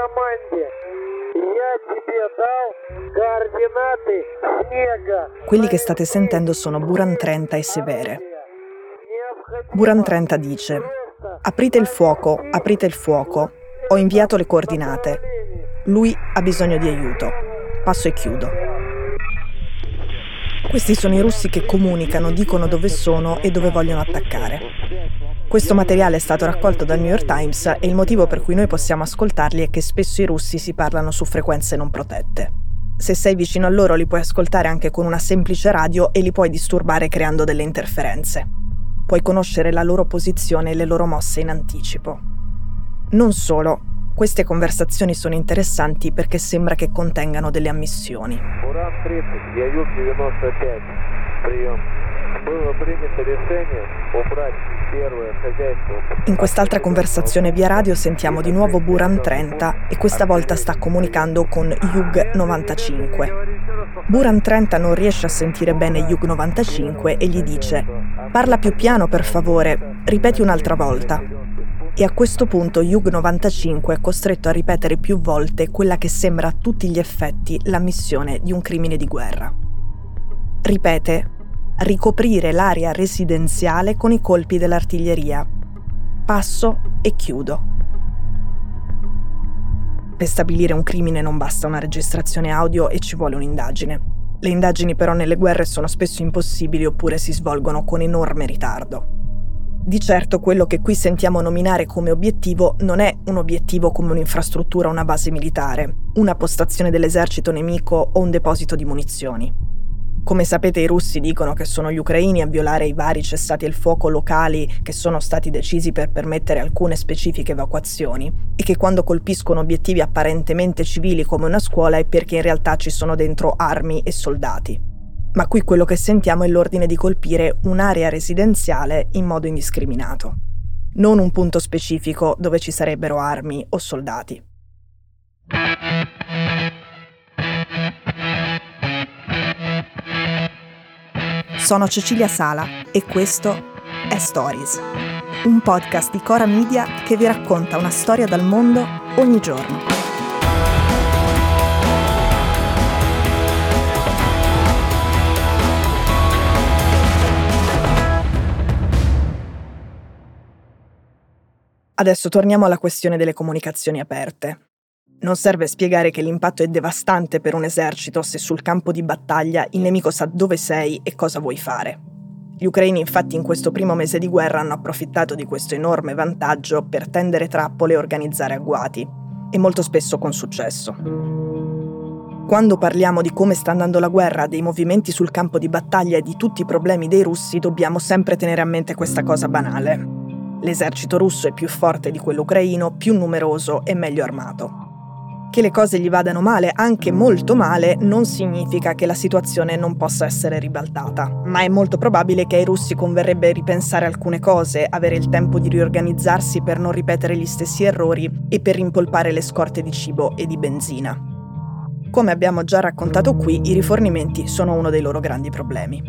команде, по команде. Я тебе dal координаты снега. Quelli che state sentendo sono Buran 30 e Severe. Buran 30 dice: Aprite il fuoco, aprite il fuoco. Ho inviato le coordinate. Lui ha bisogno di aiuto. Passo e chiudo. Questi sono i russi che comunicano, dicono dove sono e dove vogliono attaccare. Questo materiale è stato raccolto dal New York Times e il motivo per cui noi possiamo ascoltarli è che spesso i russi si parlano su frequenze non protette. Se sei vicino a loro li puoi ascoltare anche con una semplice radio e li puoi disturbare creando delle interferenze. Puoi conoscere la loro posizione e le loro mosse in anticipo. Non solo, queste conversazioni sono interessanti perché sembra che contengano delle ammissioni. Уран 30, я Юг 95. Прием. Было принято решение убрать первое хозяйство. in quest'altra conversazione via radio sentiamo di nuovo Buran 30 e questa volta sta comunicando con Yug 95. Buran 30 non riesce a sentire bene Yug 95 e gli dice Parla più piano per favore, ripeti un'altra volta. E a questo punto Yug 95 è costretto a ripetere più volte quella che sembra a tutti gli effetti la missione di un crimine di guerra. Ripete ricoprire l'area residenziale con i colpi dell'artiglieria. Passo e chiudo. Per stabilire un crimine non basta una registrazione audio e ci vuole un'indagine. Le indagini però nelle guerre sono spesso impossibili oppure si svolgono con enorme ritardo. Di certo quello che qui sentiamo nominare come obiettivo non è un obiettivo come un'infrastruttura o una base militare, una postazione dell'esercito nemico o un deposito di munizioni. Come sapete i russi dicono che sono gli ucraini a violare i vari cessati il fuoco locali che sono stati decisi per permettere alcune specifiche evacuazioni e che quando colpiscono obiettivi apparentemente civili come una scuola è perché in realtà ci sono dentro armi e soldati. Ma qui quello che sentiamo è l'ordine di colpire un'area residenziale in modo indiscriminato, non un punto specifico dove ci sarebbero armi o soldati. Sono Cecilia Sala e questo è Stories, un podcast di Cora Media che vi racconta una storia dal mondo ogni giorno. Adesso torniamo alla questione delle comunicazioni aperte. Non serve spiegare che l'impatto è devastante per un esercito se sul campo di battaglia il nemico sa dove sei e cosa vuoi fare. Gli ucraini infatti in questo primo mese di guerra hanno approfittato di questo enorme vantaggio per tendere trappole e organizzare agguati, e molto spesso con successo. Quando parliamo di come sta andando la guerra, dei movimenti sul campo di battaglia e di tutti i problemi dei russi, dobbiamo sempre tenere a mente questa cosa banale. L'esercito russo è più forte di quello ucraino, più numeroso e meglio armato. Che le cose gli vadano male, anche molto male, non significa che la situazione non possa essere ribaltata, ma è molto probabile che ai russi converrebbe ripensare alcune cose, avere il tempo di riorganizzarsi per non ripetere gli stessi errori e per rimpolpare le scorte di cibo e di benzina. Come abbiamo già raccontato qui, i rifornimenti sono uno dei loro grandi problemi.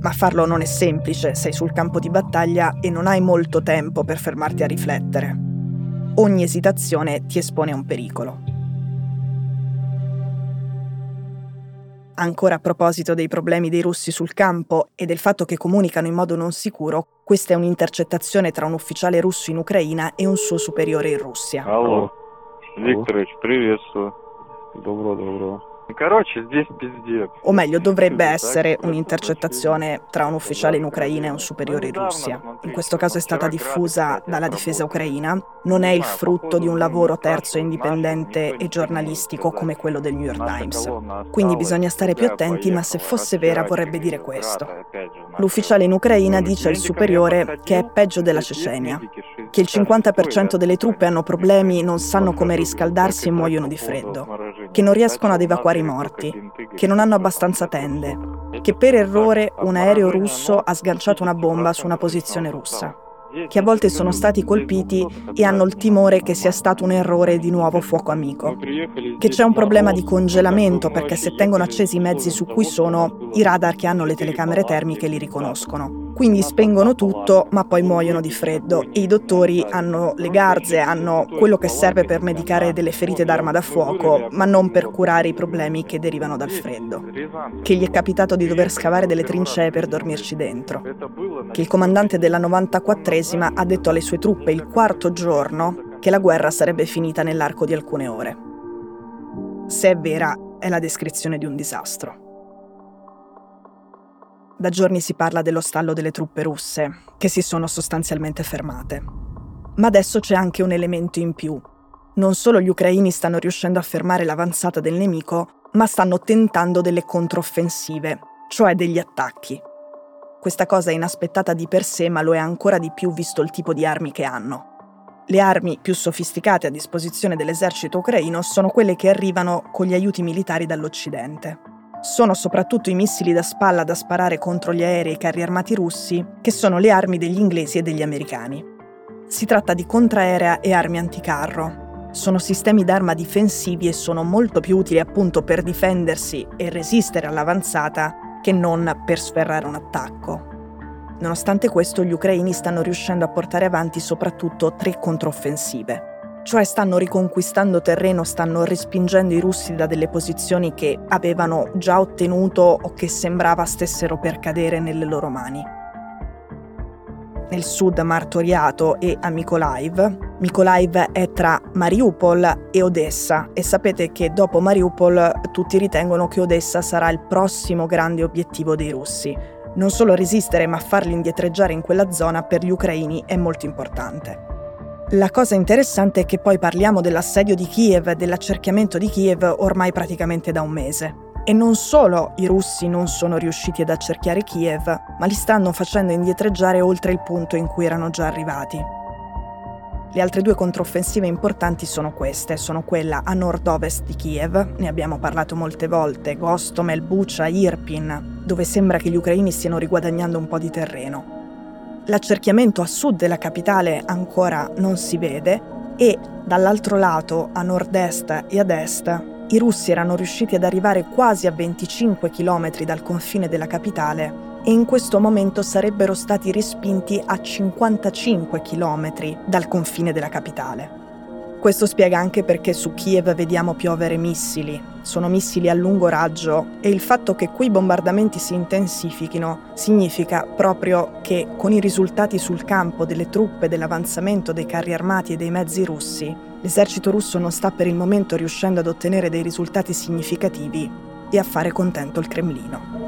Ma farlo non è semplice, sei sul campo di battaglia e non hai molto tempo per fermarti a riflettere. Ogni esitazione ti espone a un pericolo. Ancora a proposito dei problemi dei russi sul campo e del fatto che comunicano in modo non sicuro, questa è un'intercettazione tra un ufficiale russo in Ucraina e un suo superiore in Russia. Алло, Викторович, приветствую. Добро, добро. O meglio, dovrebbe essere un'intercettazione tra un ufficiale in Ucraina e un superiore in Russia. In questo caso è stata diffusa dalla difesa ucraina, non è il frutto di un lavoro terzo indipendente e giornalistico come quello del New York Times. Quindi bisogna stare più attenti, ma se fosse vera vorrebbe dire questo. L'ufficiale in Ucraina dice al superiore che è peggio della Cecenia che il 50% delle truppe hanno problemi, non sanno come riscaldarsi e muoiono di freddo, che non riescono ad evacuare i morti, che non hanno abbastanza tende, che per errore un aereo russo ha sganciato una bomba su una posizione russa, che a volte sono stati colpiti e hanno il timore che sia stato un errore di nuovo fuoco amico, che c'è un problema di congelamento perché se tengono accesi i mezzi su cui sono, i radar che hanno le telecamere termiche li riconoscono. Quindi spengono tutto, ma poi muoiono di freddo e i dottori hanno le garze, hanno quello che serve per medicare delle ferite d'arma da fuoco, ma non per curare i problemi che derivano dal freddo. Che gli è capitato di dover scavare delle trincee per dormirci dentro. Che il comandante della 94esima ha detto alle sue truppe il quarto giorno che la guerra sarebbe finita nell'arco di alcune ore. Se è vera, è la descrizione di un disastro. Da giorni si parla dello stallo delle truppe russe, che si sono sostanzialmente fermate. Ma adesso c'è anche un elemento in più. Non solo gli ucraini stanno riuscendo a fermare l'avanzata del nemico, ma stanno tentando delle controffensive, cioè degli attacchi. Questa cosa è inaspettata di per sé, ma lo è ancora di più visto il tipo di armi che hanno. Le armi più sofisticate a disposizione dell'esercito ucraino sono quelle che arrivano con gli aiuti militari dall'Occidente sono soprattutto i missili da spalla da sparare contro gli aerei e i carri armati russi, che sono le armi degli inglesi e degli americani. Si tratta di contraerea e armi anticarro. Sono sistemi d'arma difensivi e sono molto più utili appunto per difendersi e resistere all'avanzata che non per sferrare un attacco. Nonostante questo, gli ucraini stanno riuscendo a portare avanti soprattutto tre controffensive cioè stanno riconquistando terreno, stanno respingendo i russi da delle posizioni che avevano già ottenuto o che sembrava stessero per cadere nelle loro mani. Nel sud martoriato e a Mykolaiv. Mykolaiv è tra Mariupol e Odessa e sapete che dopo Mariupol tutti ritengono che Odessa sarà il prossimo grande obiettivo dei russi. Non solo resistere ma farli indietreggiare in quella zona per gli ucraini è molto importante. La cosa interessante è che poi parliamo dell'assedio di Kiev, dell'accerchiamento di Kiev ormai praticamente da un mese. E non solo i russi non sono riusciti ad accerchiare Kiev, ma li stanno facendo indietreggiare oltre il punto in cui erano già arrivati. Le altre due controffensive importanti sono queste, sono quella a nord-ovest di Kiev, ne abbiamo parlato molte volte, Gostomel, Bucha, Irpin, dove sembra che gli ucraini stiano riguadagnando un po' di terreno, L'accerchiamento a sud della capitale ancora non si vede e dall'altro lato, a nord-est e ad est, i russi erano riusciti ad arrivare quasi a 25 km dal confine della capitale e in questo momento sarebbero stati respinti a 55 km dal confine della capitale. Questo spiega anche perché su Kiev vediamo piovere missili. Sono missili a lungo raggio e il fatto che quei bombardamenti si intensifichino significa proprio che con i risultati sul campo delle truppe, dell'avanzamento dei carri armati e dei mezzi russi, l'esercito russo non sta per il momento riuscendo ad ottenere dei risultati significativi e a fare contento il Cremlino.